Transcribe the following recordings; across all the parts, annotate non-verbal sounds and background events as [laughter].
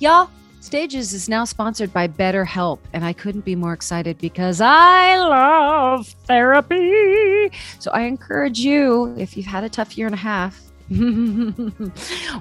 Y'all, Stages is now sponsored by BetterHelp, and I couldn't be more excited because I love therapy. So I encourage you, if you've had a tough year and a half, [laughs]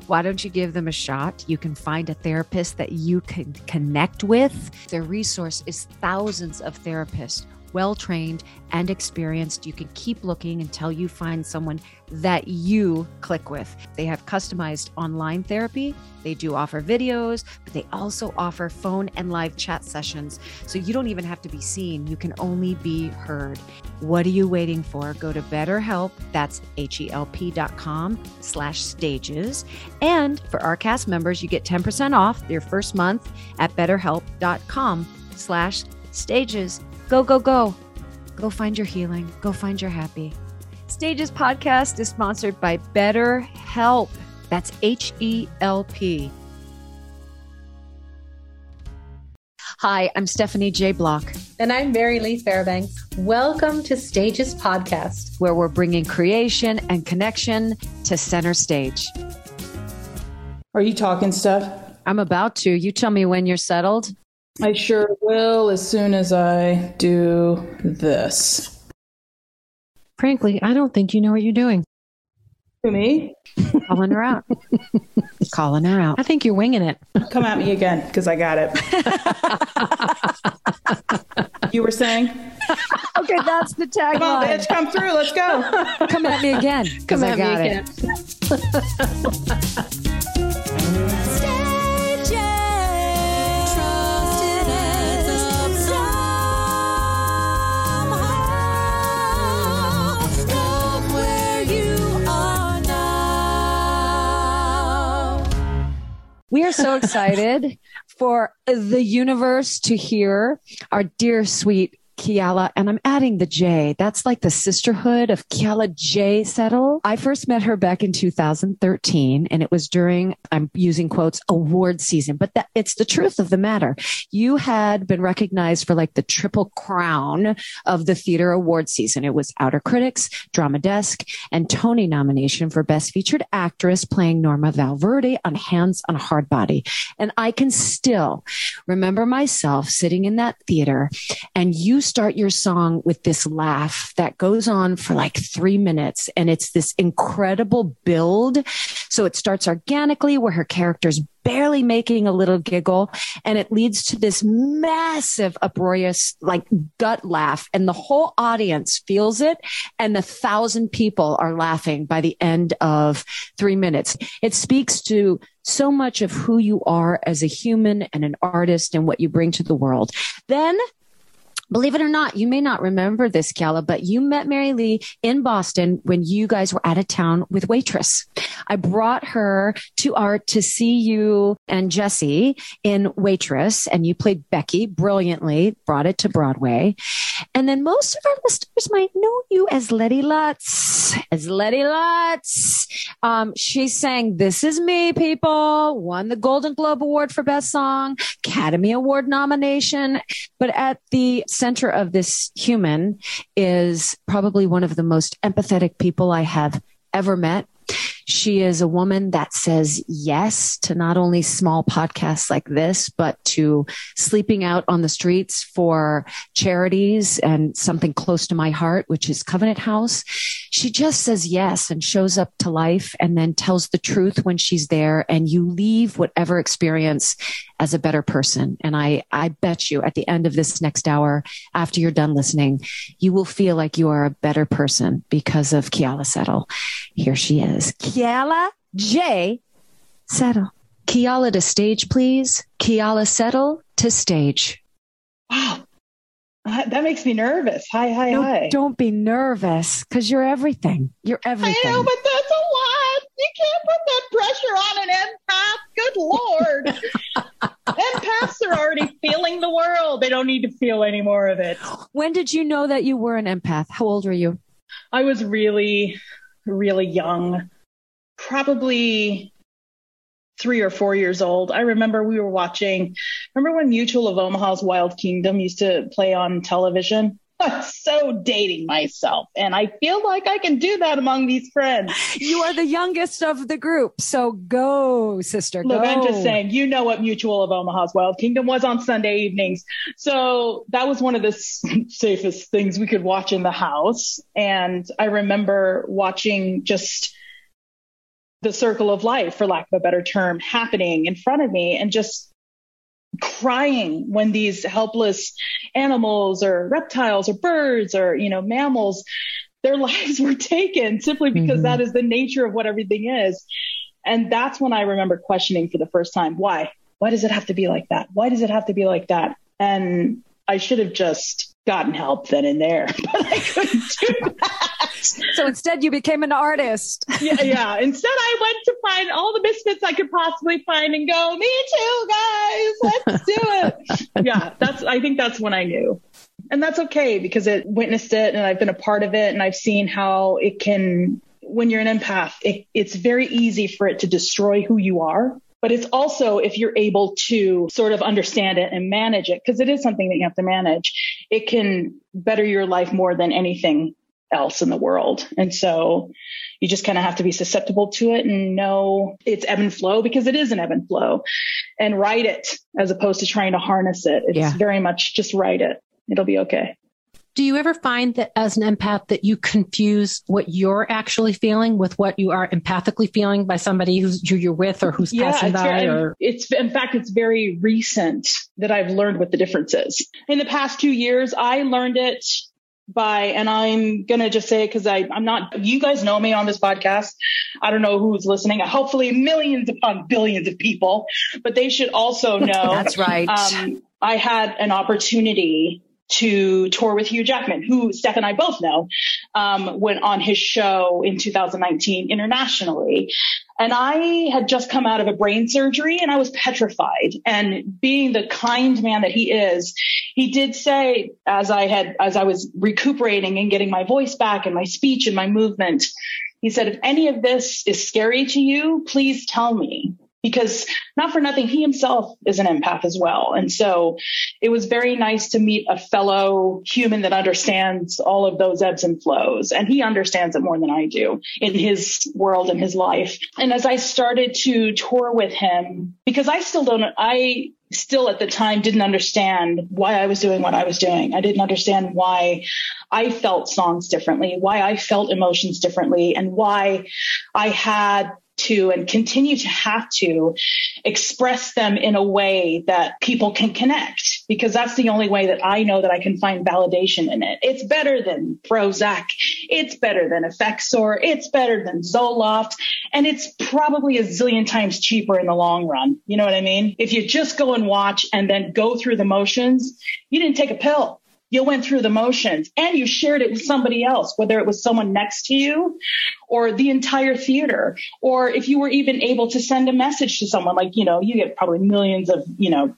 why don't you give them a shot? You can find a therapist that you can connect with. Their resource is thousands of therapists well trained and experienced. You can keep looking until you find someone that you click with. They have customized online therapy. They do offer videos, but they also offer phone and live chat sessions. So you don't even have to be seen, you can only be heard. What are you waiting for? Go to BetterHelp, that's H-E-L-P dot com slash stages. And for our cast members, you get 10% off your first month at betterhelp.com slash stages. Go, go, go. Go find your healing. Go find your happy. Stages podcast is sponsored by Better Help. That's H E L P. Hi, I'm Stephanie J. Block. And I'm Mary Lee Fairbanks. Welcome to Stages Podcast, where we're bringing creation and connection to center stage. Are you talking stuff? I'm about to. You tell me when you're settled. I sure will as soon as I do this. Frankly, I don't think you know what you're doing. To me? Calling her out. [laughs] Calling her out. I think you're winging it. Come at me again because I got it. [laughs] you were saying? Okay, that's the tagline. Come on, bitch, come through. Let's go. Come at me again because I got it. [laughs] We are so excited [laughs] for the universe to hear our dear, sweet Keala, and I'm adding the J. That's like the sisterhood of Keala J. Settle. I first met her back in 2013, and it was during, I'm using quotes, award season, but that it's the truth of the matter. You had been recognized for like the triple crown of the theater award season. It was Outer Critics, Drama Desk, and Tony nomination for Best Featured Actress playing Norma Valverde on Hands on a Hardbody. And I can still remember myself sitting in that theater and you start your song with this laugh that goes on for like three minutes. And it's this incredible build. So it starts organically where her character's barely making a little giggle and it leads to this massive uproarious like gut laugh and the whole audience feels it and a thousand people are laughing by the end of three minutes it speaks to so much of who you are as a human and an artist and what you bring to the world then Believe it or not, you may not remember this, Keala, but you met Mary Lee in Boston when you guys were out of town with Waitress. I brought her to art to see you and Jessie in Waitress, and you played Becky brilliantly, brought it to Broadway. And then most of our listeners might know you as Lettie Lutz. As Lettie Lutz. Um, she sang This Is Me, people, won the Golden Globe Award for Best Song, Academy Award nomination. But at the center of this human is probably one of the most empathetic people I have ever met. She is a woman that says yes to not only small podcasts like this, but to sleeping out on the streets for charities and something close to my heart, which is Covenant House. She just says yes and shows up to life and then tells the truth when she's there. And you leave whatever experience as a better person. And I, I bet you at the end of this next hour, after you're done listening, you will feel like you are a better person because of Keala Settle. Here she is. Keala J. Settle. Keala to stage, please. Keala Settle to stage. Wow. Uh, that makes me nervous. Hi, hi, no, hi. Don't be nervous because you're everything. You're everything. I know, but that's a lot. You can't put that pressure on an empath. Good Lord. [laughs] Empaths are already feeling the world. They don't need to feel any more of it. When did you know that you were an empath? How old were you? I was really, really young. Probably three or four years old. I remember we were watching, remember when Mutual of Omaha's Wild Kingdom used to play on television? [laughs] I'm so dating myself. And I feel like I can do that among these friends. You are the youngest of the group. So go, sister. Look, go. I'm just saying, you know what Mutual of Omaha's Wild Kingdom was on Sunday evenings. So that was one of the s- safest things we could watch in the house. And I remember watching just the circle of life, for lack of a better term, happening in front of me and just crying when these helpless animals or reptiles or birds or, you know, mammals, their [laughs] lives were taken simply because Mhm. that is the nature of what everything is. And that's when I remember questioning for the first time, why? Why does it have to be like that? Why does it have to be like that? And I should have just gotten help then and there, [laughs] but I couldn't do that. So instead, you became an artist. [laughs] yeah, yeah. Instead, I went to find all the misfits I could possibly find and go, me too, guys. Let's do it. [laughs] yeah, that's. I think that's when I knew, and that's okay because it witnessed it, and I've been a part of it, and I've seen how it can. When you're an empath, it, it's very easy for it to destroy who you are. But it's also if you're able to sort of understand it and manage it, because it is something that you have to manage, it can better your life more than anything else in the world. And so you just kind of have to be susceptible to it and know it's ebb and flow because it is an ebb and flow and ride it as opposed to trying to harness it. It's Yeah. very much just ride it. It'll be okay. Do you ever find that as an empath that you confuse what you're actually feeling with what you are empathically feeling by somebody who's who you're with or who's passing it's, by very, or it's in fact it's very recent that I've learned what the difference is. In the past two years, I learned it by, and I'm gonna just say it because I'm not. You guys know me on this podcast. I don't know who's listening. Hopefully, millions upon billions of people, but they should also [laughs] know. That's right. um, I had an opportunity to tour with Hugh Jackman, who Steph and I both know, um, went on his show in 2019 internationally. And I had just come out of a brain surgery and I was petrified. And being the kind man that he is, he did say, as I had, as I was recuperating and getting my voice back and my speech and my movement, he said, if any of this is scary to you, please tell me. Because not for nothing, he himself is an empath as well. And so it was very nice to meet a fellow human that understands all of those ebbs and flows. And he understands it more than I do in his world and his life. And as I started to tour with him, because I still don't, I still at the time didn't understand why I was doing what I was doing. I didn't understand why I felt songs differently, why I felt emotions differently, and why I had to and continue to have to express them in a way that people can connect because that's the only way that I know that I can find validation in it. It's better than Prozac. It's better than Effexor. It's better than Zoloft. And it's probably a zillion times cheaper in the long run. You know what I mean? If you just go and watch and then go through the motions, you didn't take a pill you went through the motions and you shared it with somebody else, whether it was someone next to you or the entire theater, or if you were even able to send a message to someone like, you know, you get probably millions of, you know,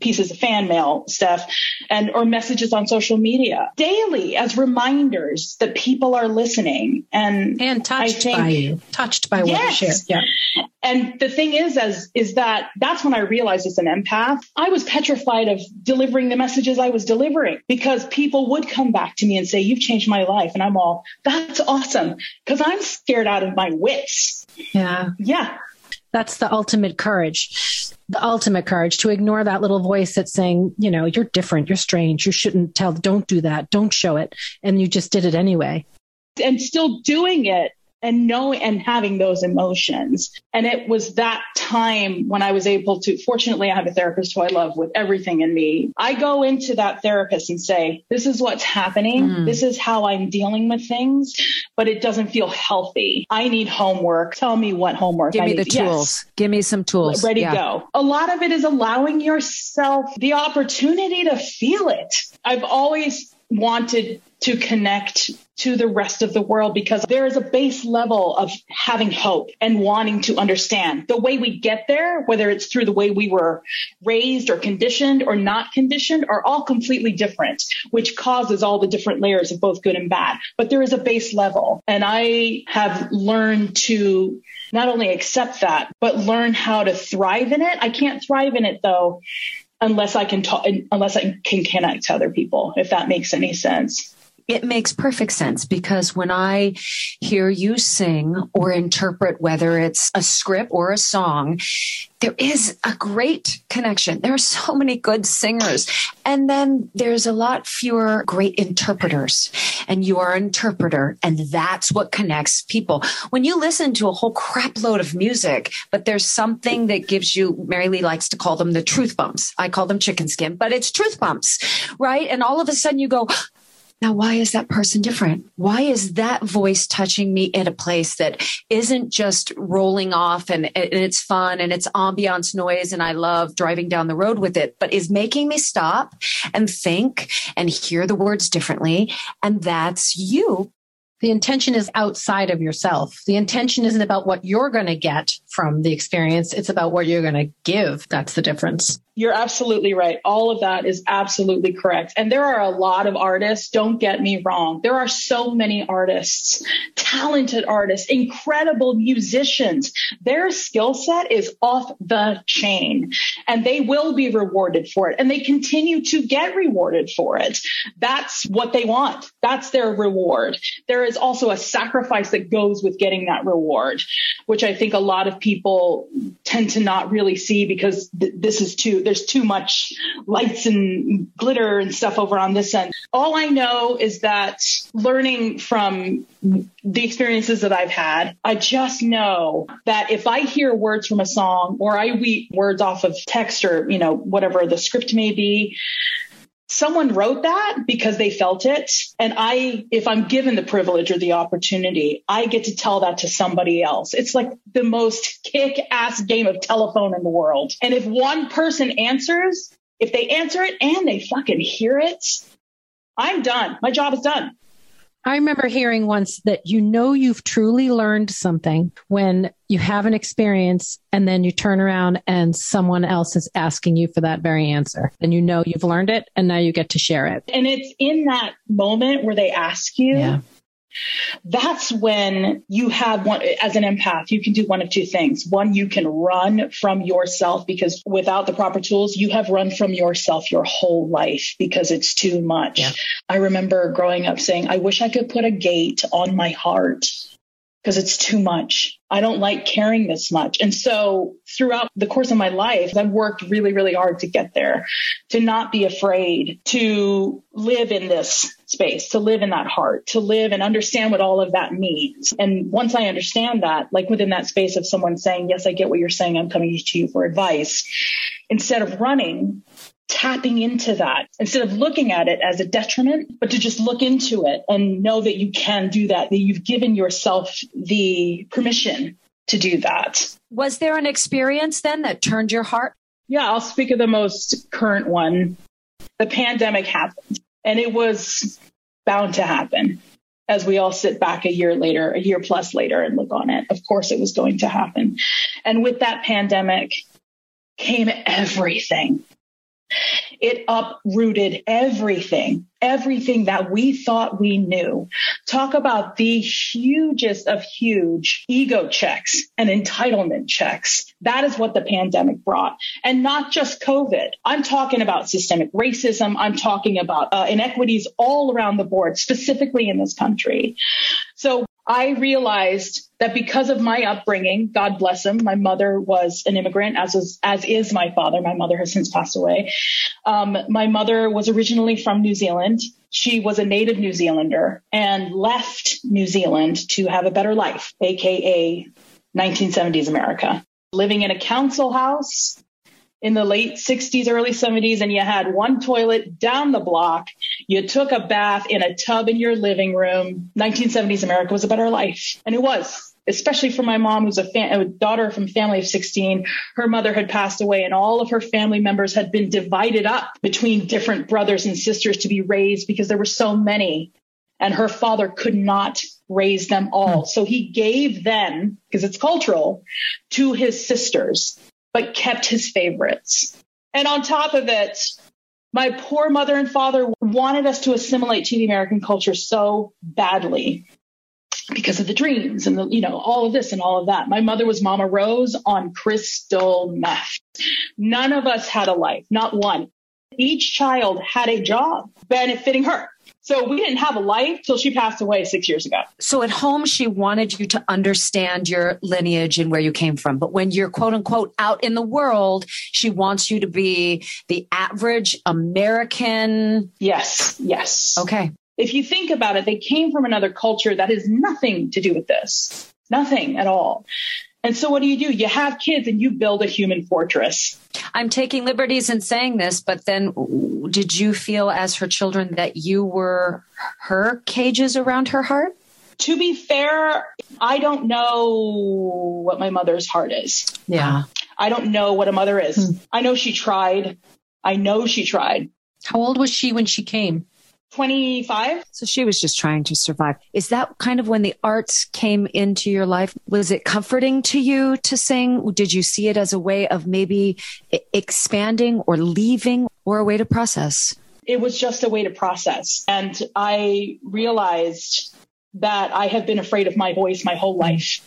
pieces of fan mail stuff and, or messages on social media daily as reminders that people are listening. And, and touched think- by you, touched by what Yes. you shared. Yeah. and the thing is, as is that that's when I realized as an empath, I was petrified of delivering the messages I was delivering because people would come back to me and say, "You've changed my life," and I'm all, "That's awesome," because I'm scared out of my wits. Yeah. Yeah, That's the ultimate courage. The ultimate courage to ignore that little voice that's saying, you know, you're different, you're strange, you shouldn't tell, don't do that, don't show it. And you just did it anyway. and still doing it and knowing and having those emotions. And it was that time when I was able to, fortunately, I have a therapist who I love with everything in me. I go into that therapist and say, this is what's happening. Mm. This is how I'm dealing with things, but it doesn't feel healthy. I need homework. Tell me what homework Give I me need. the Yes tools. Give me some tools. ready Yeah. to go. A lot of it is allowing yourself the opportunity to feel it. I've always wanted to connect to the rest of the world because there is a base level of having hope and wanting to understand. The way we get there, whether it's through the way we were raised or conditioned or not conditioned, are all completely different, which causes all the different layers of both good and bad. But there is a base level. And I have learned to not only accept that, but learn how to thrive in it. I can't thrive in it though unless I can talk, unless I can connect to other people, if that makes any sense. It makes perfect sense because when I hear you sing or interpret, whether it's a script or a song, there is a great connection. There are so many good singers. And then there's a lot fewer great interpreters. And you are an interpreter. And that's what connects people. When you listen to a whole crap load of music, but there's something that gives you, Mary Lee likes to call them the truth bumps. I call them chicken skin, but it's truth bumps, right? And all of a sudden you go, now, why is that person different? Why is that voice touching me in a place that isn't just rolling off and, it's fun and it's ambiance noise and I love driving down the road with it, but is making me stop and think and hear the words differently? And that's you the intention is outside of yourself. The intention isn't about what you're going to get from the experience. It's about what you're going to give. That's the difference. You're absolutely right. All of that is absolutely correct. And there are a lot of artists. Don't get me wrong. There are so many artists, talented artists, incredible musicians. Their skill set is off the chain and they will be rewarded for it and they continue to get rewarded for it. That's what they want. That's their reward. There is also a sacrifice that goes with getting that reward, which I think a lot of people tend to not really see because th- this is too, there's too much lights and glitter and stuff over on this end. All I know is that learning from the experiences that I've had, I just know that if I hear words from a song or I read words off of text or, you know, whatever the script may be, someone wrote that because they felt it. And I, if I'm given the privilege or the opportunity, I get to tell that to somebody else. It's like the most kick ass game of telephone in the world. And if one person answers, if they answer it and they fucking hear it, I'm done. My job is done. I remember hearing once that you know you've truly learned something when you have an experience and then you turn around and someone else is asking you for that very answer. And you know you've learned it and now you get to share it. And it's in that moment where they ask you. Yeah that's when you have one as an empath you can do one of two things one you can run from yourself because without the proper tools you have run from yourself your whole life because it's too much yeah. i remember growing up saying i wish i could put a gate on my heart because it's too much. I don't like carrying this much. And so throughout the course of my life, I've worked really, really hard to get there, to not be afraid, to live in this space, to live in that heart, to live and understand what all of that means. And once I understand that, like within that space of someone saying, yes, I get what you're saying. I'm coming to you for advice. Instead of running, tapping into that instead of looking at it as a detriment, but to just look into it and know that you can do that, that you've given yourself the permission to do that. Was there an experience then that turned your heart? Yeah, I'll speak of the most current one. The pandemic happened and it was bound to happen as we all sit back a year later, a year plus later and look on it. Of course it was going to happen. And with that pandemic came everything it uprooted everything, everything that we thought we knew. Talk about the hugest of huge ego checks and entitlement checks. That is what the pandemic brought. And not just COVID. I'm talking about systemic racism. I'm talking about uh, inequities all around the board, specifically in this country. So I realized that because of my upbringing, God bless him, my mother was an immigrant, as is, as is my father. My mother has since passed away. Um, my mother was originally from New Zealand. She was a native New Zealander and left New Zealand to have a better life, aka 1970s America. Living in a council house, in the late 60s, early 70s, and you had one toilet down the block. You took a bath in a tub in your living room. 1970s America was a better life. And it was, especially for my mom, who's a, a daughter from a family of 16. Her mother had passed away, and all of her family members had been divided up between different brothers and sisters to be raised because there were so many. And her father could not raise them all. So he gave them, because it's cultural, to his sisters but kept his favorites. And on top of it, my poor mother and father wanted us to assimilate to the American culture so badly. because of the dreams and the, you know, all of this and all of that. My mother was Mama Rose on crystal meth. None of us had a life, not one. Each child had a job benefiting her. So we didn't have a life till she passed away six years ago. So at home, she wanted you to understand your lineage and where you came from. But when you're quote unquote out in the world, she wants you to be the average American. Yes, yes. Okay. If you think about it, they came from another culture that has nothing to do with this, nothing at all. And so what do you do? You have kids and you build a human fortress. I'm taking liberties in saying this, but then did you feel as her children that you were her cages around her heart? To be fair, I don't know what my mother's heart is. Yeah. I don't know what a mother is. Hmm. I know she tried. I know she tried. How old was she when she came? 25. So she was just trying to survive. Is that kind of when the arts came into your life? Was it comforting to you to sing? Did you see it as a way of maybe expanding or leaving or a way to process? It was just a way to process. And I realized that I have been afraid of my voice my whole life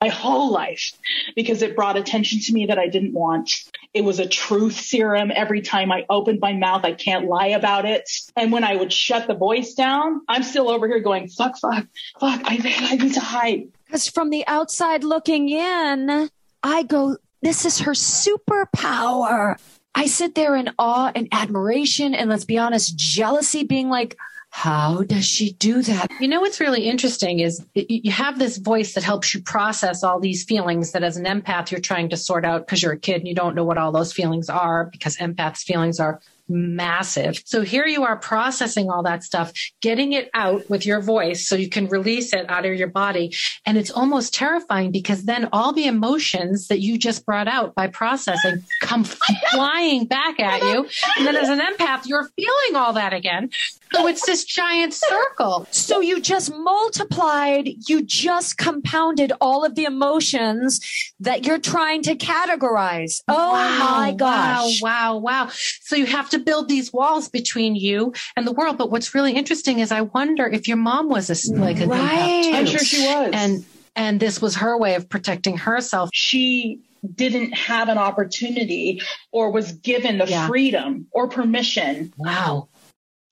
my whole life because it brought attention to me that I didn't want. It was a truth serum. Every time I opened my mouth, I can't lie about it. And when I would shut the voice down, I'm still over here going, fuck, fuck, fuck, I, I need to hide. Because from the outside looking in, I go, this is her superpower. I sit there in awe and admiration and let's be honest, jealousy being like, how does she do that? You know what's really interesting is you have this voice that helps you process all these feelings that as an empath you're trying to sort out because you're a kid and you don't know what all those feelings are because empaths feelings are massive. So here you are processing all that stuff, getting it out with your voice so you can release it out of your body. And it's almost terrifying because then all the emotions that you just brought out by processing come flying back at you. And then as an empath, you're feeling all that again. So it's this giant circle. So you just multiplied, you just compounded all of the emotions that you're trying to categorize. Oh wow, my gosh. Wow, wow, wow. So you have to to build these walls between you and the world. But what's really interesting is I wonder if your mom was a, like a right. I'm sure she was. And and this was her way of protecting herself. She didn't have an opportunity or was given the yeah. freedom or permission. Wow.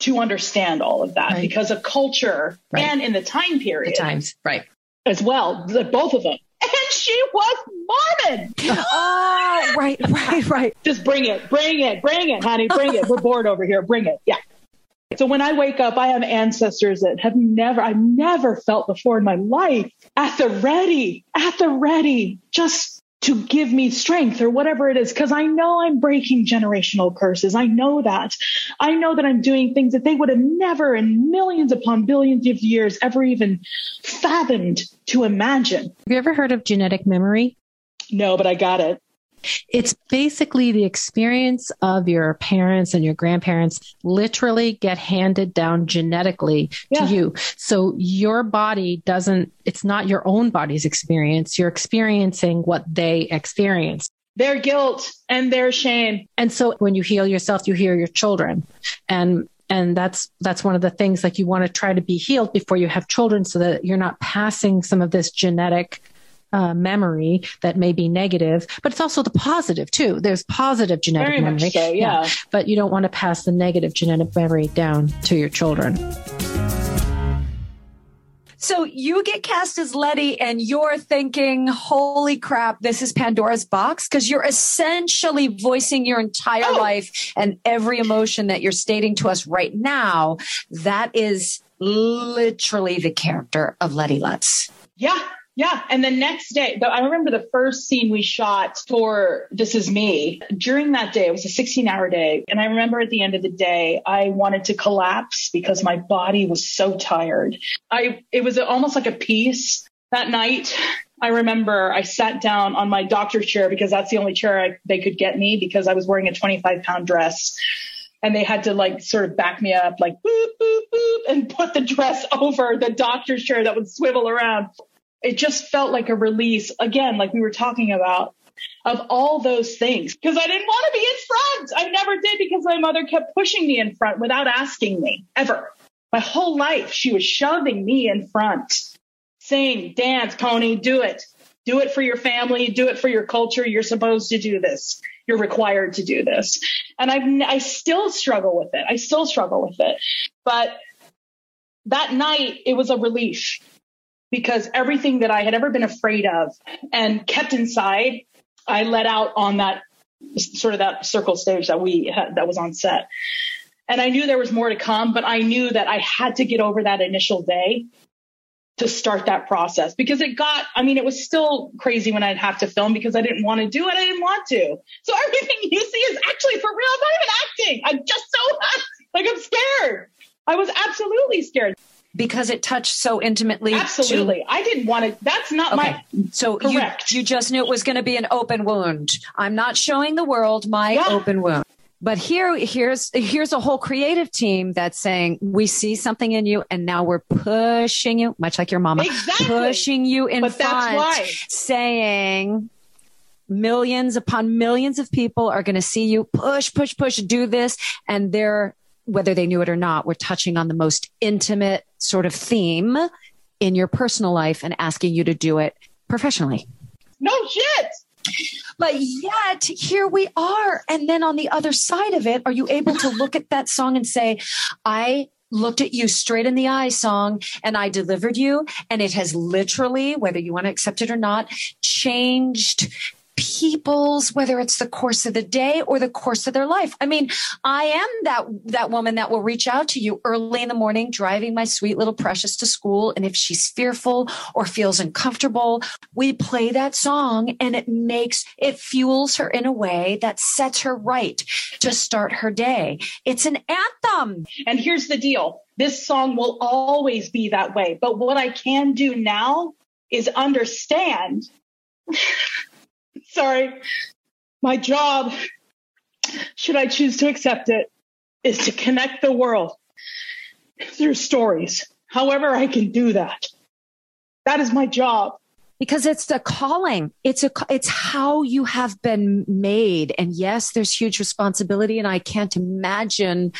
To understand all of that right. because of culture right. and in the time period. The times, right. As well, both of them [laughs] she was Mormon. oh, [laughs] uh, right, right, right. Just bring it, bring it, bring it, honey, bring it. We're bored over here. Bring it. Yeah. So when I wake up, I have ancestors that have never, I've never felt before in my life at the ready, at the ready, just to give me strength or whatever it is because I know I'm breaking generational curses. I know that. I know that I'm doing things that they would have never in millions upon billions of years ever even fathomed to imagine. Have you ever heard of genetic memory? No, but I got it. It's basically the experience of your parents and your grandparents literally get handed down genetically yeah. to you. So your body doesn't, it's not your own body's experience. You're experiencing what they experience. Their guilt and their shame. And so when you heal yourself, you heal your children. And and that's that's one of the things like you want to try to be healed before you have children so that you're not passing some of this genetic uh, memory that may be negative, but it's also the positive too. There's positive genetic Very memory. So, yeah. yeah. But you don't want to pass the negative genetic memory down to your children. So you get cast as Lettie and you're thinking, holy crap, this is Pandora's box because you're essentially voicing your entire oh. life and every emotion that you're stating to us right now. That is literally the character of Lettie Lutz. Yeah, yeah. And the next day, I remember the first scene we shot for This Is Me. During that day, it was a 16 hour day. And I remember at the end of the day, I wanted to collapse because my body was so tired. I, it was almost like a piece that night. I remember I sat down on my doctor's chair because that's the only chair I, they could get me because I was wearing a 25 pound dress and they had to like sort of back me up, like boop, boop, boop, and put the dress [laughs] over the doctor's chair that would swivel around it just felt like a release again, like we were talking about of all those things because I didn't want to be in front. I never did because my mother kept pushing me in front without asking me ever. My whole life, she was shoving me in front. sing, dance, pony, do it. Do it for your family, do it for your culture. You're supposed to do this. You're required to do this. And I I still struggle with it. I still struggle with it. But that night it was a relief because everything that I had ever been afraid of and kept inside, I let out on that sort of that circle stage that we had, that was on set. And I knew there was more to come, but I knew that I had to get over that initial day to start that process because it got, I mean, it was still crazy when I'd have to film because I didn't want to do it. I didn't want to. So everything you see is actually for real. I'm not even acting. I'm just so [laughs] like, I'm scared. I was absolutely scared. Because it touched so intimately. Absolutely. to- I didn't want to, that's not Okay. my, so you, Correct. you just knew it was going to be an open wound. I'm not showing the world my Yeah. open wound. But here, here's here's a whole creative team that's saying we see something in you, and now we're pushing you, much like your mama, Exactly. pushing you in but that's front, why. saying millions upon millions of people are going to see you push, push, push, do this, and they're whether they knew it or not, we're touching on the most intimate sort of theme in your personal life and asking you to do it professionally. No shit. But yet, here we are. And then on the other side of it, are you able to look at that song and say, I looked at you straight in the eye, song, and I delivered you. And it has literally, whether you want to accept it or not, changed people's whether it's the course of the day or the course of their life i mean i am that that woman that will reach out to you early in the morning driving my sweet little precious to school and if she's fearful or feels uncomfortable we play that song and it makes it fuels her in a way that sets her right to start her day it's an anthem And here's the deal. This song will always be that way. But what I can do now is understand. Sorry. My job, should I choose to accept it, is to connect the world through stories. However, I can do that. That is my job. because it's a calling it's a it's how you have been made and yes there's huge responsibility and i can't imagine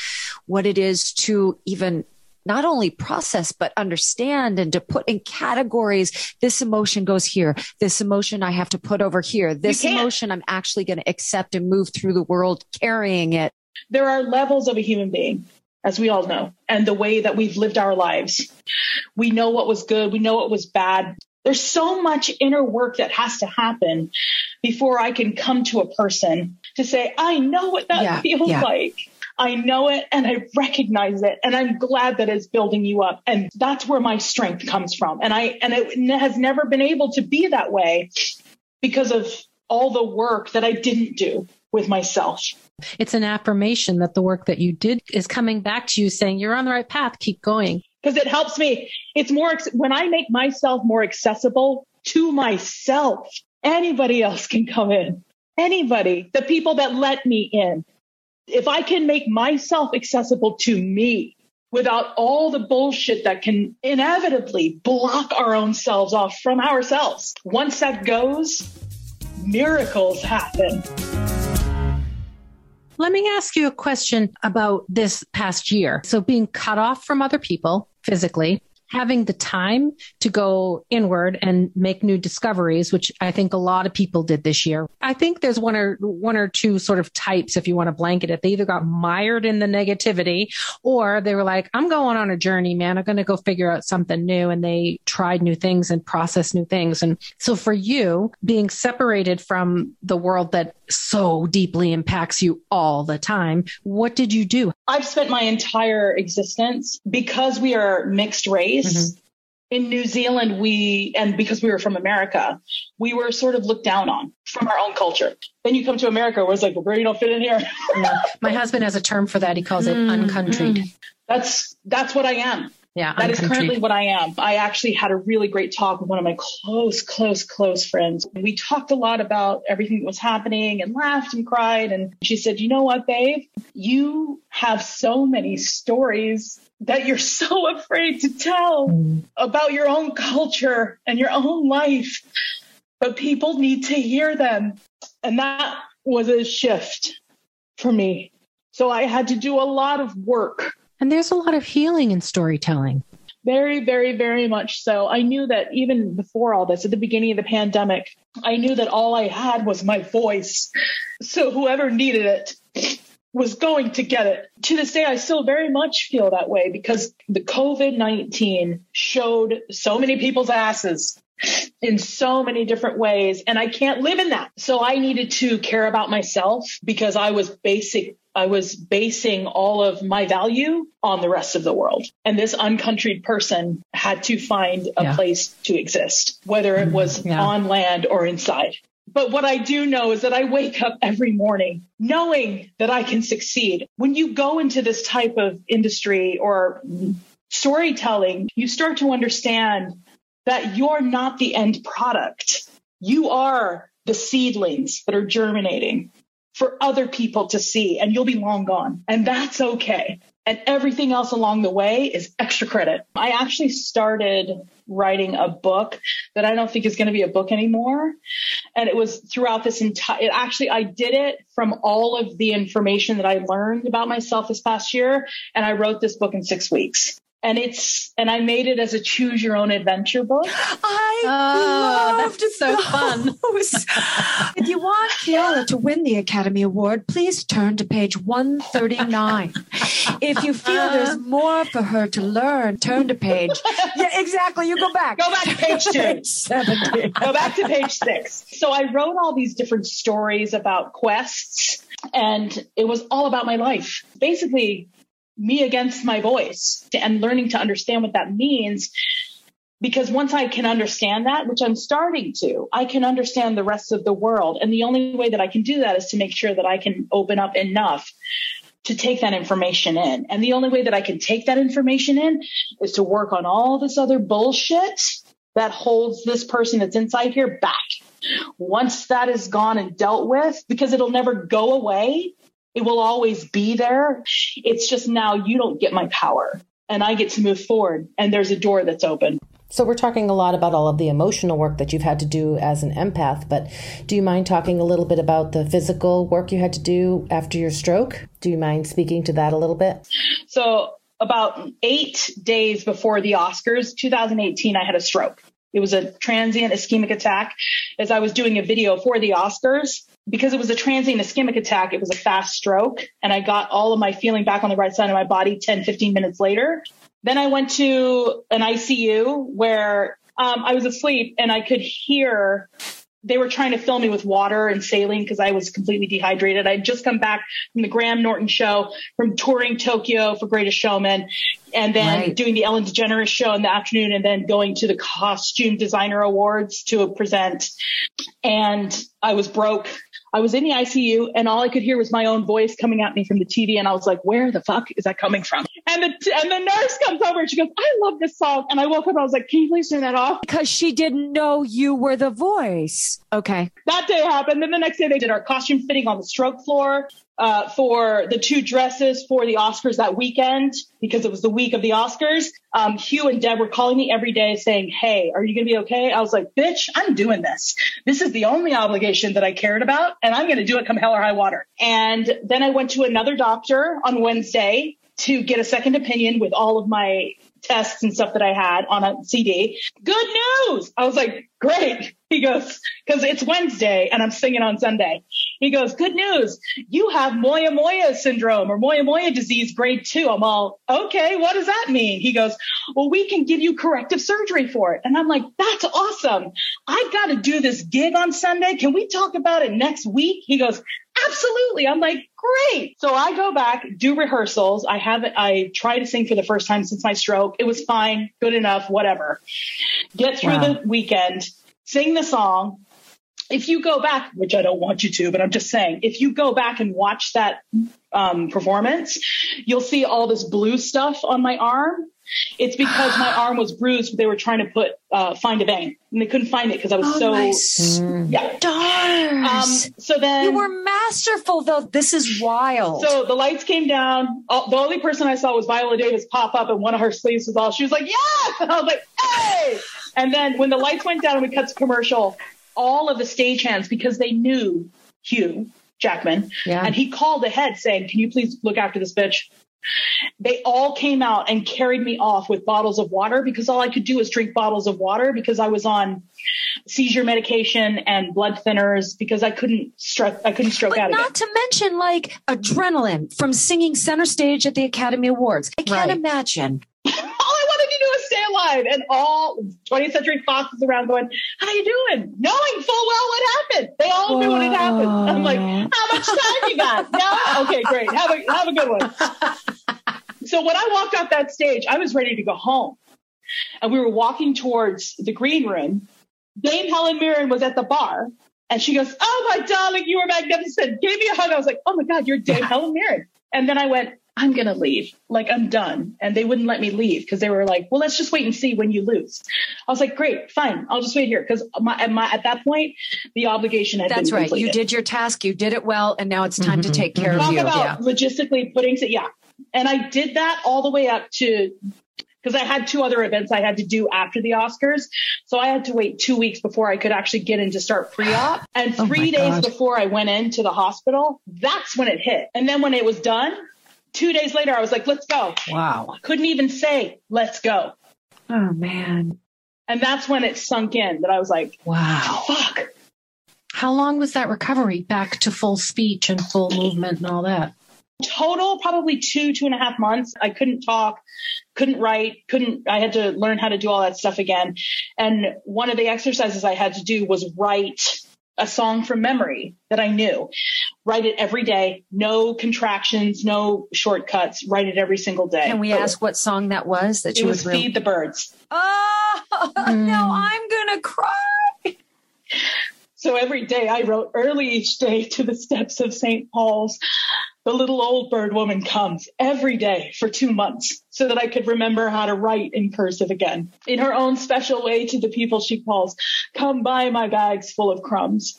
what it is to even not only process but understand and to put in categories this emotion goes here this emotion i have to put over here this emotion i'm actually going to accept and move through the world carrying it There are levels of a human being, as we all know, and the way that we've lived our lives. We know what was good, we know what was bad. There's so much inner work that has to happen before I can come to a person to say, I know what that Yeah, [laughs] feels yeah. like. I know it and I recognize it and I'm glad that it's building you up. And that's where my strength comes from. And I, and it has never been able to be that way because of all the work that I didn't do with myself. It's an affirmation that the work that you did is coming back to you saying you're on the right path, keep going. because it helps me. It's more when I make myself more accessible to myself. Anybody else can come in. Anybody, the people that let me in. If I can make myself accessible to me without all the bullshit that can inevitably block our own selves off from ourselves, once that goes, miracles happen. Let me ask you a question about this past year. So being cut off from other people physically, having the time to go inward and make new discoveries, which I think a lot of people did this year. I think there's one or one or two sort of types, if you want to blanket it. They either got mired in the negativity or they were like, I'm going on a journey, man. I'm going to go figure out something new. And they tried new things and processed new things. And so for you, being separated from the world that so deeply impacts you all the time, what did you do? I've spent my entire existence because we are mixed race. In New Zealand, we, and because we were from America, we were sort of looked down on from our own culture. Then you come to America where it's like, well, girl, you don't fit in here. My husband has a term for that. He calls it Mm, uncountryed. That's, that's what I am. Yeah, That is currently what I am. I actually had a really great talk with one of my close, close, close friends. We talked a lot about everything that was happening and laughed and cried. And she said, you know what, babe? You have so many stories that you're [laughs] so afraid to tell Mm. about your own culture and your own life, but people need to hear them. And that was a shift for me. So I had to do a lot of work And there's a lot of healing in storytelling. Very, very, very much so. I knew that even before all this, at the beginning of the pandemic, I knew that all I had was my voice. So whoever needed it was going to get it. To this day, I still very much feel that way because the COVID 19 showed so many people's asses in so many different ways. And I can't live in that. So I needed to care about myself because I was basic. I was basing all of my value on the rest of the world. And this uncountryed person had to find a Yeah. place to exist, whether it mm-hmm. was Yeah. on land or inside. But what I do know is that I wake up every morning knowing that I can succeed. When you go into this type of industry or storytelling, you start to understand that you're not the end product. You are the seedlings that are germinating for other people to see, and you'll be long gone. And that's okay. And everything else along the way is extra credit. I actually started writing a book that I don't think is going to be a book anymore. And it was throughout this entire, it actually, I did it from all of the information that I learned about myself this past year. And I wrote this book in six weeks. And it's, and I made it as a choose your own adventure book. I Oh, loved that's so fun. [laughs] if you want Keala to win the Academy Award, please turn to page 139. if you feel uh-huh. there's more for her to learn, turn to page. Yeah, exactly. You go back. Go back to page two. [laughs] Page 70. go back to page six. So I wrote all these different stories about quests, and it was all about my life. Basically, me against my voice and learning to understand what that means. Because once I can understand that, which I'm starting to, I can understand the rest of the world. And the only way that I can do that is to make sure that I can open up enough to take that information in. And the only way that I can take that information in is to work on all this other bullshit that holds this person that's inside here back. Once that is gone and dealt with, because it'll never go away, it will always be there. It's just now you don't get my power and I get to move forward and there's a door that's open. So we're talking a lot about all of the emotional work that you've had to do as an empath, but do you mind talking a little bit about the physical work you had to do after your stroke? Do you mind speaking to that a little bit? So about eight days before the Oscars, 2018, I had a stroke. It was a transient ischemic attack as I was doing a video for the Oscars. Because it was a transient ischemic attack, it was a fast stroke and I got all of my feeling back on the right side of my body 10, 15 minutes later. Then I went to an ICU where um, I was asleep and I could hear they were trying to fill me with water and saline because I was completely dehydrated. I'd just come back from the Graham Norton show, from touring Tokyo for Greatest Showman, and then Right. doing the Ellen DeGeneres show in the afternoon, and then going to the Costume Designer Awards to present. And I was broke. I was in the ICU, and all I could hear was my own voice coming at me from the TV, and I was like, "Where the fuck is that coming from?" And the and the nurse comes over and she goes, "I love this song," and I woke up. and I was like, "Can you please turn that off?" Because she didn't know you were the voice. Okay. that day happened. Then the next day they did our costume fitting on the stroke floor uh, for the two dresses for the Oscars that weekend because it was the week of the Oscars. Um, Hugh and Deb were calling me every day saying, "Hey, are you gonna be okay?" I was like, "Bitch, I'm doing this. This is the only obligation that I cared about, and I'm gonna do it come hell or high water." And then I went to another doctor on Wednesday to get a second opinion with all of my tests and stuff that I had on a CD. Good news. I was like, great. [laughs] He goes, cause it's Wednesday and I'm singing on Sunday. He goes, good news. You have Moya Moya syndrome or Moya Moya disease grade two. I'm all, okay. What does that mean? He goes, well, we can give you corrective surgery for it. And I'm like, that's awesome. I've got to do this gig on Sunday. Can we talk about it next week? He goes, absolutely. I'm like, great. So I go back, do rehearsals. I haven't, I try to sing for the first time since my stroke. It was fine, good enough, whatever. Get through Wow. the weekend, sing the song. If you go back, which I don't want you to, but I'm just saying, if you go back and watch that um, performance, you'll see all this blue stuff on my arm. It's because my [gasps] arm was bruised. They were trying to put uh, find a vein, and they couldn't find it because I was Oh, so my yeah. stars. Um, so then you were masterful, though. This is wild. So the lights came down. Oh, The only person I saw was Viola Davis pop up, and one of her sleeves was all. She was like, "Yes!" And I was like, "Hey!" And then when the lights went down and we cut to commercial, all of the stagehands because they knew Hugh Jackman, Yeah. and he called ahead saying, "Can you please look after this bitch?" They all came out and carried me off with bottles of water because all I could do was drink bottles of water because I was on seizure medication and blood thinners because I couldn't stroke I couldn't stroke out. But out not again. to mention like adrenaline from singing center stage at the Academy Awards. I can't Right. imagine. all I wanted to do was stay alive and all 20th Century Fox is around going, how you doing? Knowing full well what happened. They all knew what had happened. I'm like, how much time you got? [laughs] No? Okay, great. Have a, have a good one. so when I walked off that stage, I was ready to go home. And we were walking towards the green room. Dame Helen Mirren was at the bar and she goes, Oh my darling, you were magnificent. Gave me a hug. I was like, Oh my God, you're Dame [laughs] Helen Mirren. And then I went, I'm going to leave. Like, I'm done. And they wouldn't let me leave because they were like, well, let's just wait and see when you lose. I was like, great, fine. I'll just wait here. Because my, at my, at that point, the obligation had That's been right. You did your task. You did it well. And now it's time to Mhm. take care of Talk you. about logistically putting it. Yeah. And I did that all the way up to, because I had two other events I had to do after the Oscars. So I had to wait two weeks before I could actually get in to start pre-op. And Oh my three days God. before I went into the hospital, that's when it hit. And then when it was done, two days later, I was like, let's go. Wow. Couldn't even say, let's go. Oh, man. And that's when it sunk in that I was like, Wow. fuck. How long was that recovery back to full speech and full movement and all that? Total, probably two, two and a half months. I couldn't talk, couldn't write, couldn't, I had to learn how to do all that stuff again. And one of the exercises I had to do was write a song from memory that I knew. Write it every day. No contractions, no shortcuts. Write it every single day. Can we But ask what song that was that It you was really? Feed the Birds. Oh, [laughs] Mm. no, I'm going to cry. So every day I wrote early each day to the steps of St. Paul's. The little old bird woman comes every day for two months so that I could remember how to write in cursive again. In her own special way to the people she calls, come buy my bags full of crumbs.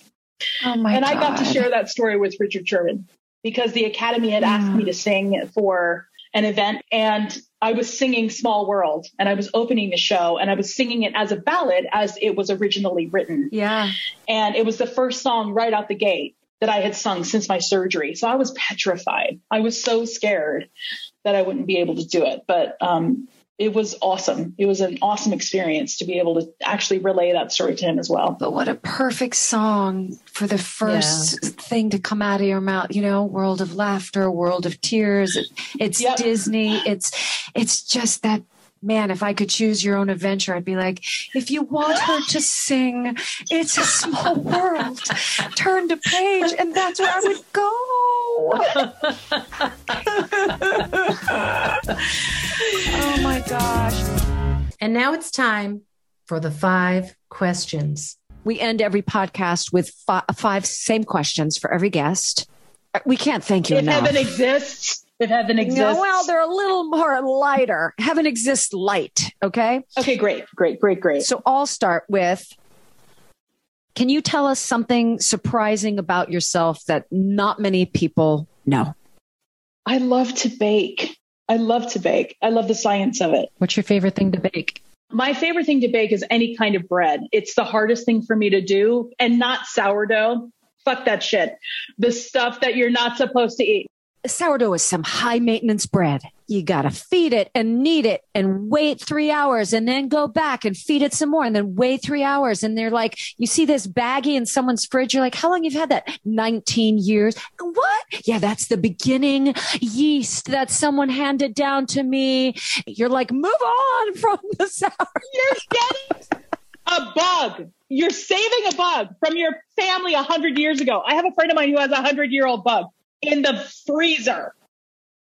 Oh, my and God. I got to share that story with Richard Sherman because the Academy had asked me to sing for an event and I was singing Small World and I was opening the show and I was singing it as a ballad as it was originally written Yeah. and it was the first song right out the gate that I had sung since my surgery. So I was petrified. I was so scared that I wouldn't be able to do it, but um, it was awesome. It was an awesome experience to be able to actually relay that story to him as well. But what a perfect song for the first thing to come out of your mouth, you know, world of laughter, world of tears. It's Yep. Disney. It's it's just that man, if I could choose your own adventure, I'd be like, if you want her to [gasps] sing, it's a small world. Turn to page, and that's where I would go. oh my gosh. And now it's time for the five questions. we end every podcast with fi- five same questions for every guest. We can't thank you If enough. heaven exists, heaven exists. No, well, they're a little more lighter. Heaven exists light. Okay. okay, great, great, great, great. So I'll start with Can you tell us something surprising about yourself that not many people know? I love to bake. I love to bake. I love the science of it. What's your favorite thing to bake? My favorite thing to bake is any kind of bread. It's the hardest thing for me to do and not sourdough. Fuck that shit. The stuff that you're not supposed to eat. Sourdough is some high maintenance bread. You got to feed it and knead it and wait three hours and then go back and feed it some more and then wait three hours. And they're like, you see this baggie in someone's fridge. You're like, how long you've had that? 19 years. What? Yeah, that's the beginning yeast that someone handed down to me. You're like, move on [laughs] from the sour. You're getting a bug. You're saving a bug from your family a hundred years ago. I have a friend of mine who has a hundred year old bug in the freezer.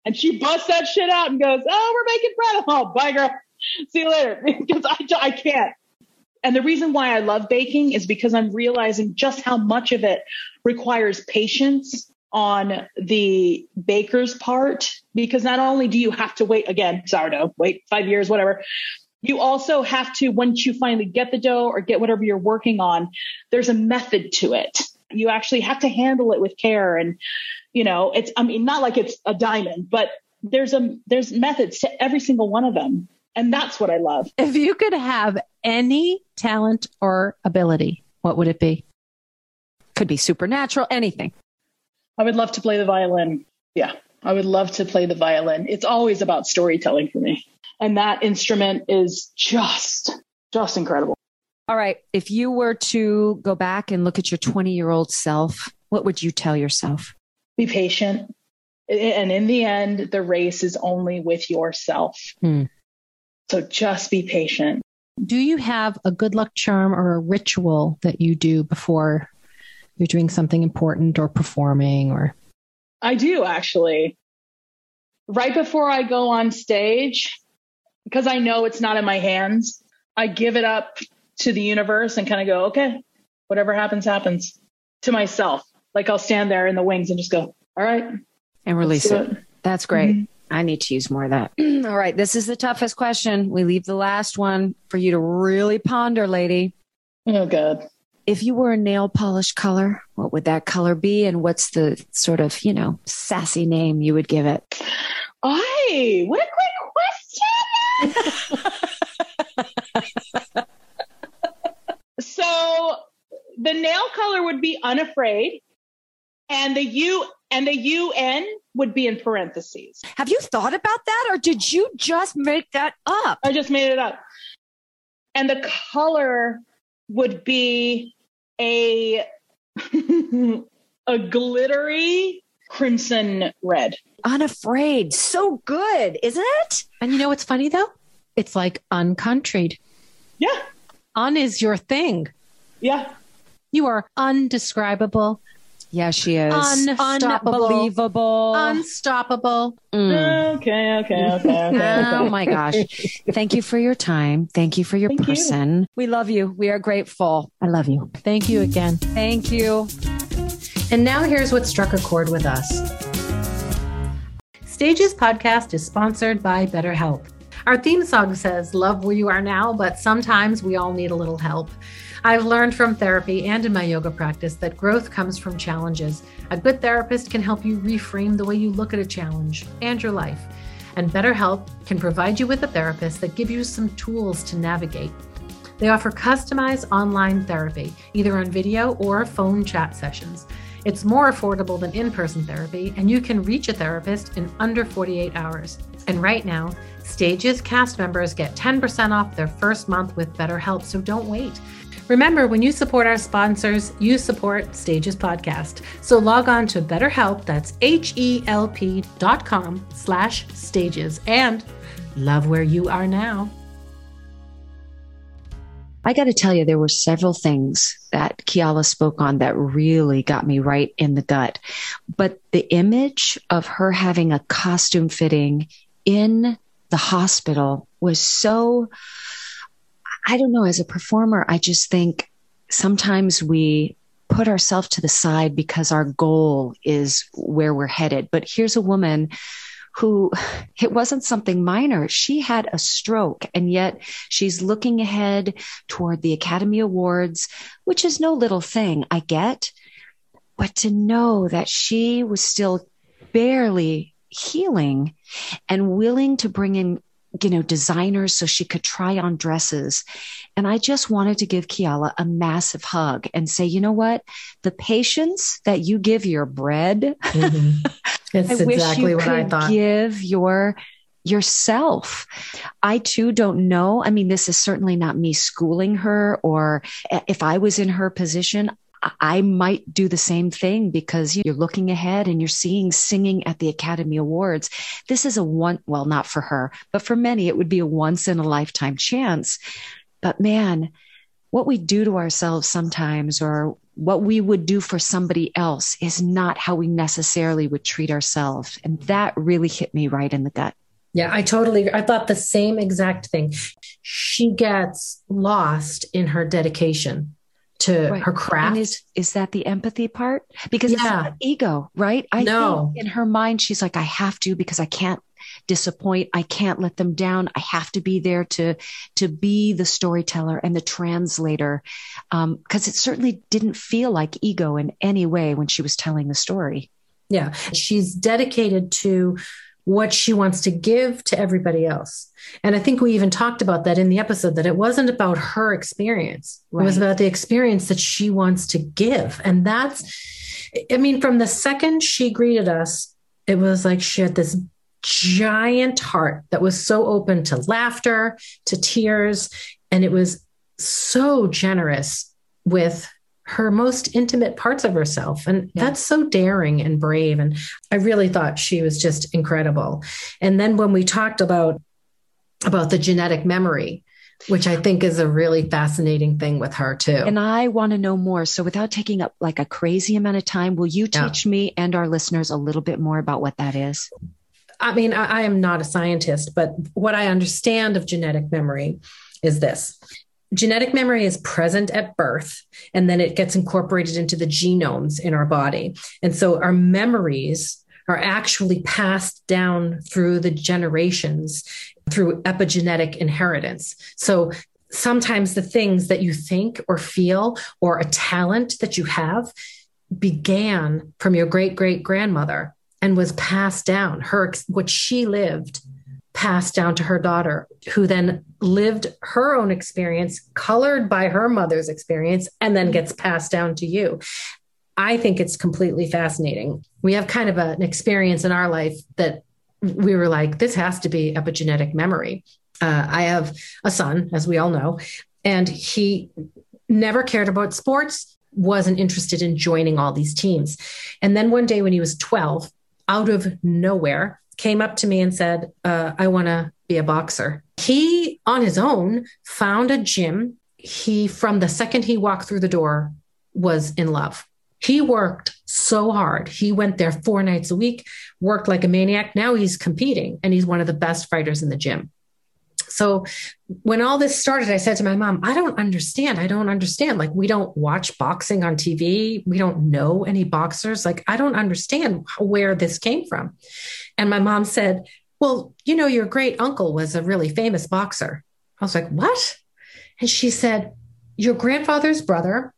And she busts that shit out and goes, Oh, we're making bread. [laughs] Oh, bye, girl. See you later. [laughs] Because I, I can't. And the reason why I love baking is because I'm realizing just how much of it requires patience on the baker's part. Because not only do you have to wait, again, sourdough, wait five years, whatever, you also have to, once you finally get the dough or get whatever you're working on, there's a method to it. You actually have to handle it with care. And, you know, it's, I mean, not like it's a diamond, but there's a, there's methods to every single one of them. And that's what I love. If you could have any talent or ability, what would it be? Could be supernatural, anything. I would love to play the violin. Yeah. I would love to play the violin. It's always about storytelling for me. And that instrument is just, just incredible. All right. If you were to go back and look at your 20 year old self, what would you tell yourself? Be patient. And in the end, the race is only with yourself. Hmm. So just be patient. Do you have a good luck charm or a ritual that you do before you're doing something important or performing or? I do actually. Right before I go on stage, because I know it's not in my hands, I give it up to the universe and kind of go, okay, whatever happens, happens to myself. Like I'll stand there in the wings and just go, all right. And release it. it. That's great. Mhm. I need to use more of that. [clears throat] All right. This is the toughest question. We leave the last one for you to really ponder, lady. Oh, God. If you were a nail polish color, what would that color be? And what's the sort of, you know, sassy name you would give it? Ay, what a great question. [laughs] so the nail color would be unafraid and the U and the UN would be in parentheses. Have you thought about that or did you just make that up? I just made it up. And the color would be a [laughs] a glittery crimson red. Unafraid. So good, isn't it? And you know what's funny though? It's like uncontrried. Yeah. Un is your thing. Yeah. You are undescribable, Yeah, she is. Unstoppable. Unbelievable. unstoppable. Mm. Okay, okay, okay, [laughs] okay. Oh my gosh. Thank you for your time. Thank you for your Thank you. person. We love you. We are grateful. I love you. Thank you again. Thank you. And now here's what struck a chord with us. Stages podcast is sponsored by BetterHelp. Our theme song says, Love where you are now, but sometimes we all need a little help. I've learned from therapy and in my yoga practice that growth comes from challenges. A good therapist can help you reframe the way you look at a challenge and your life. And BetterHelp can provide you with a therapist that gives you some tools to navigate. They offer customized online therapy, either on video or phone chat sessions. It's more affordable than in person therapy, and you can reach a therapist in under 48 hours. And right now, Stages cast members get 10% off their first month with BetterHelp, so don't wait. Remember, when you support our sponsors, you support Stages Podcast. So log on to BetterHelp, that's H-E-L-P dot com slash stages, and love where you are now. I got to tell you, there were several things that Keala spoke on that really got me right in the gut. But the image of her having a costume fitting in the hospital was so, I don't know, as a performer, I just think sometimes we put ourselves to the side because our goal is where we're headed. But here's a woman who [laughs] it wasn't something minor. She had a stroke and yet she's looking ahead toward the Academy Awards, which is no little thing. I get, but to know that she was still barely healing and willing to bring in you know designers so she could try on dresses and i just wanted to give Keala a massive hug and say you know what the patience that you give your bread mm-hmm. [laughs] It's I wish exactly you what could I thought. give your yourself. I too don't know. I mean, this is certainly not me schooling her, or eh, if I was in her position, I- might do the same thing because you're looking ahead and you're seeing singing at the Academy Awards. This is a one, well, not for her, but for many, it would be a once in a lifetime chance. But man, what we do to ourselves sometimes or what we would do for somebody else is not how we necessarily would treat ourselves. And that really hit me right in the gut. Yeah, I totally. I thought the same exact thing. She gets lost in her dedication to Right. her craft. And is is that the empathy part? Because it's not ego, right? I No. think in her mind she's like, I have to because I can't disappoint. I can't let them down. I have to be there to to be the storyteller and the translator. Um, because it certainly didn't feel like ego in any way when she was telling the story. yeah, she's dedicated to what she wants to give to everybody else. And I think we even talked about that in the episode that it wasn't about her experience. It was about the experience that she wants to give. And that's I mean from the second she greeted us it was like she had this giant heart that was so open to laughter, to tears. And it was so generous with her most intimate parts of herself. And yeah. that's so daring and brave. And I really thought she was just incredible. And then when we talked about about the genetic memory, which I think is a really fascinating thing with her too. And I want to know more. So without taking up like a crazy amount of time, will you teach yeah. me and our listeners a little bit more about what that is? I mean, I, I am not a scientist, but what I understand of genetic memory is this genetic memory is present at birth and then it gets incorporated into the genomes in our body. And so our memories are actually passed down through the generations through epigenetic inheritance. So sometimes the things that you think or feel or a talent that you have began from your great great grandmother and was passed down her what she lived passed down to her daughter who then lived her own experience colored by her mother's experience and then gets passed down to you. I think it's completely fascinating. We have kind of a, an experience in our life that we were like this has to be epigenetic memory. Uh, i have a son as we all know and he never cared about sports wasn't interested in joining all these teams. And then one day when he was 12 out of nowhere came up to me and said, uh, I want to be a boxer. He, on his own, found a gym. He, from the second he walked through the door, was in love. He worked so hard. He went there four nights a week, worked like a maniac. Now he's competing and he's one of the best fighters in the gym. So when all this started, I said to my mom, I don't understand. I don't understand. Like, we don't watch boxing on TV. We don't know any boxers. Like, I don't understand where this came from. And my mom said, Well, you know, your great uncle was a really famous boxer. I was like, What? And she said, Your grandfather's brother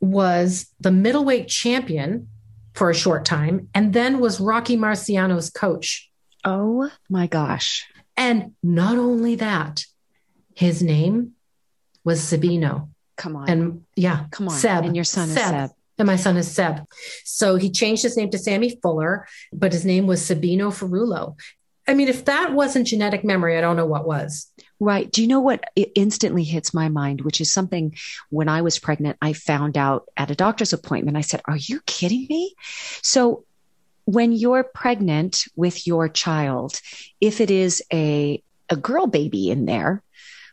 was the middleweight champion for a short time and then was Rocky Marciano's coach. Oh my gosh. And not only that, his name was Sabino. Come on. And yeah, come on. Seb. And your son Seb. is Seb. And my son is Seb. So he changed his name to Sammy Fuller, but his name was Sabino Ferrulo. I mean, if that wasn't genetic memory, I don't know what was. Right. Do you know what it instantly hits my mind, which is something when I was pregnant, I found out at a doctor's appointment. I said, Are you kidding me? So when you're pregnant with your child, if it is a, a girl baby in there,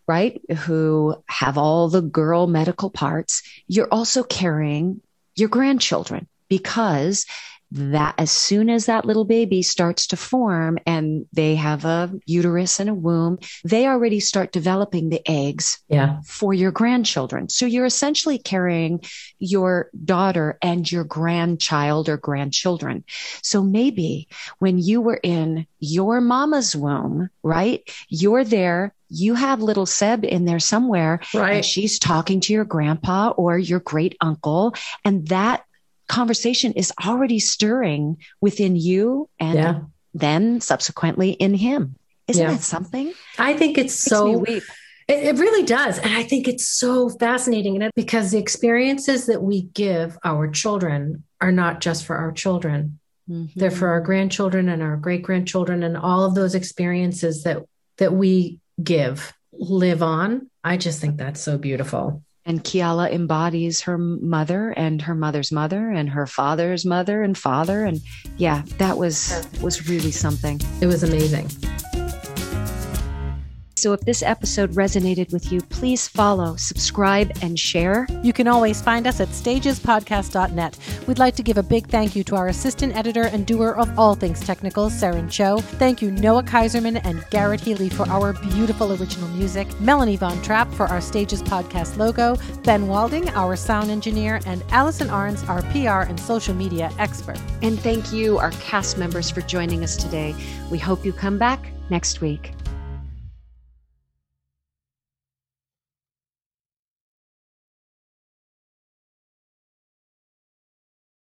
right, who have all the girl medical parts, you're also carrying your grandchildren because that as soon as that little baby starts to form and they have a uterus and a womb, they already start developing the eggs yeah. for your grandchildren. So you're essentially carrying your daughter and your grandchild or grandchildren. So maybe when you were in your mama's womb, right? You're there you have little Seb in there somewhere. Right. And she's talking to your grandpa or your great uncle. And that conversation is already stirring within you and yeah. then subsequently in him. Isn't yeah. that something? I think it's so. It, it, really does. And I think it's so fascinating and because the experiences that we give our children are not just for our children. Mm-hmm. They're for our grandchildren and our great grandchildren and all of those experiences that that we give live on. I just think that's so beautiful and Keala embodies her mother and her mother's mother and her father's mother and father. And yeah that was was really something. It was amazing so if this episode resonated with you, please follow, subscribe, and share. You can always find us at stagespodcast.net. We'd like to give a big thank you to our assistant editor and doer of all things technical, Saren Cho. Thank you, Noah Kaiserman and Garrett Healy, for our beautiful original music, Melanie Von Trapp for our Stages Podcast logo, Ben Walding, our sound engineer, and Allison Arns, our PR and social media expert. And thank you, our cast members, for joining us today. We hope you come back next week.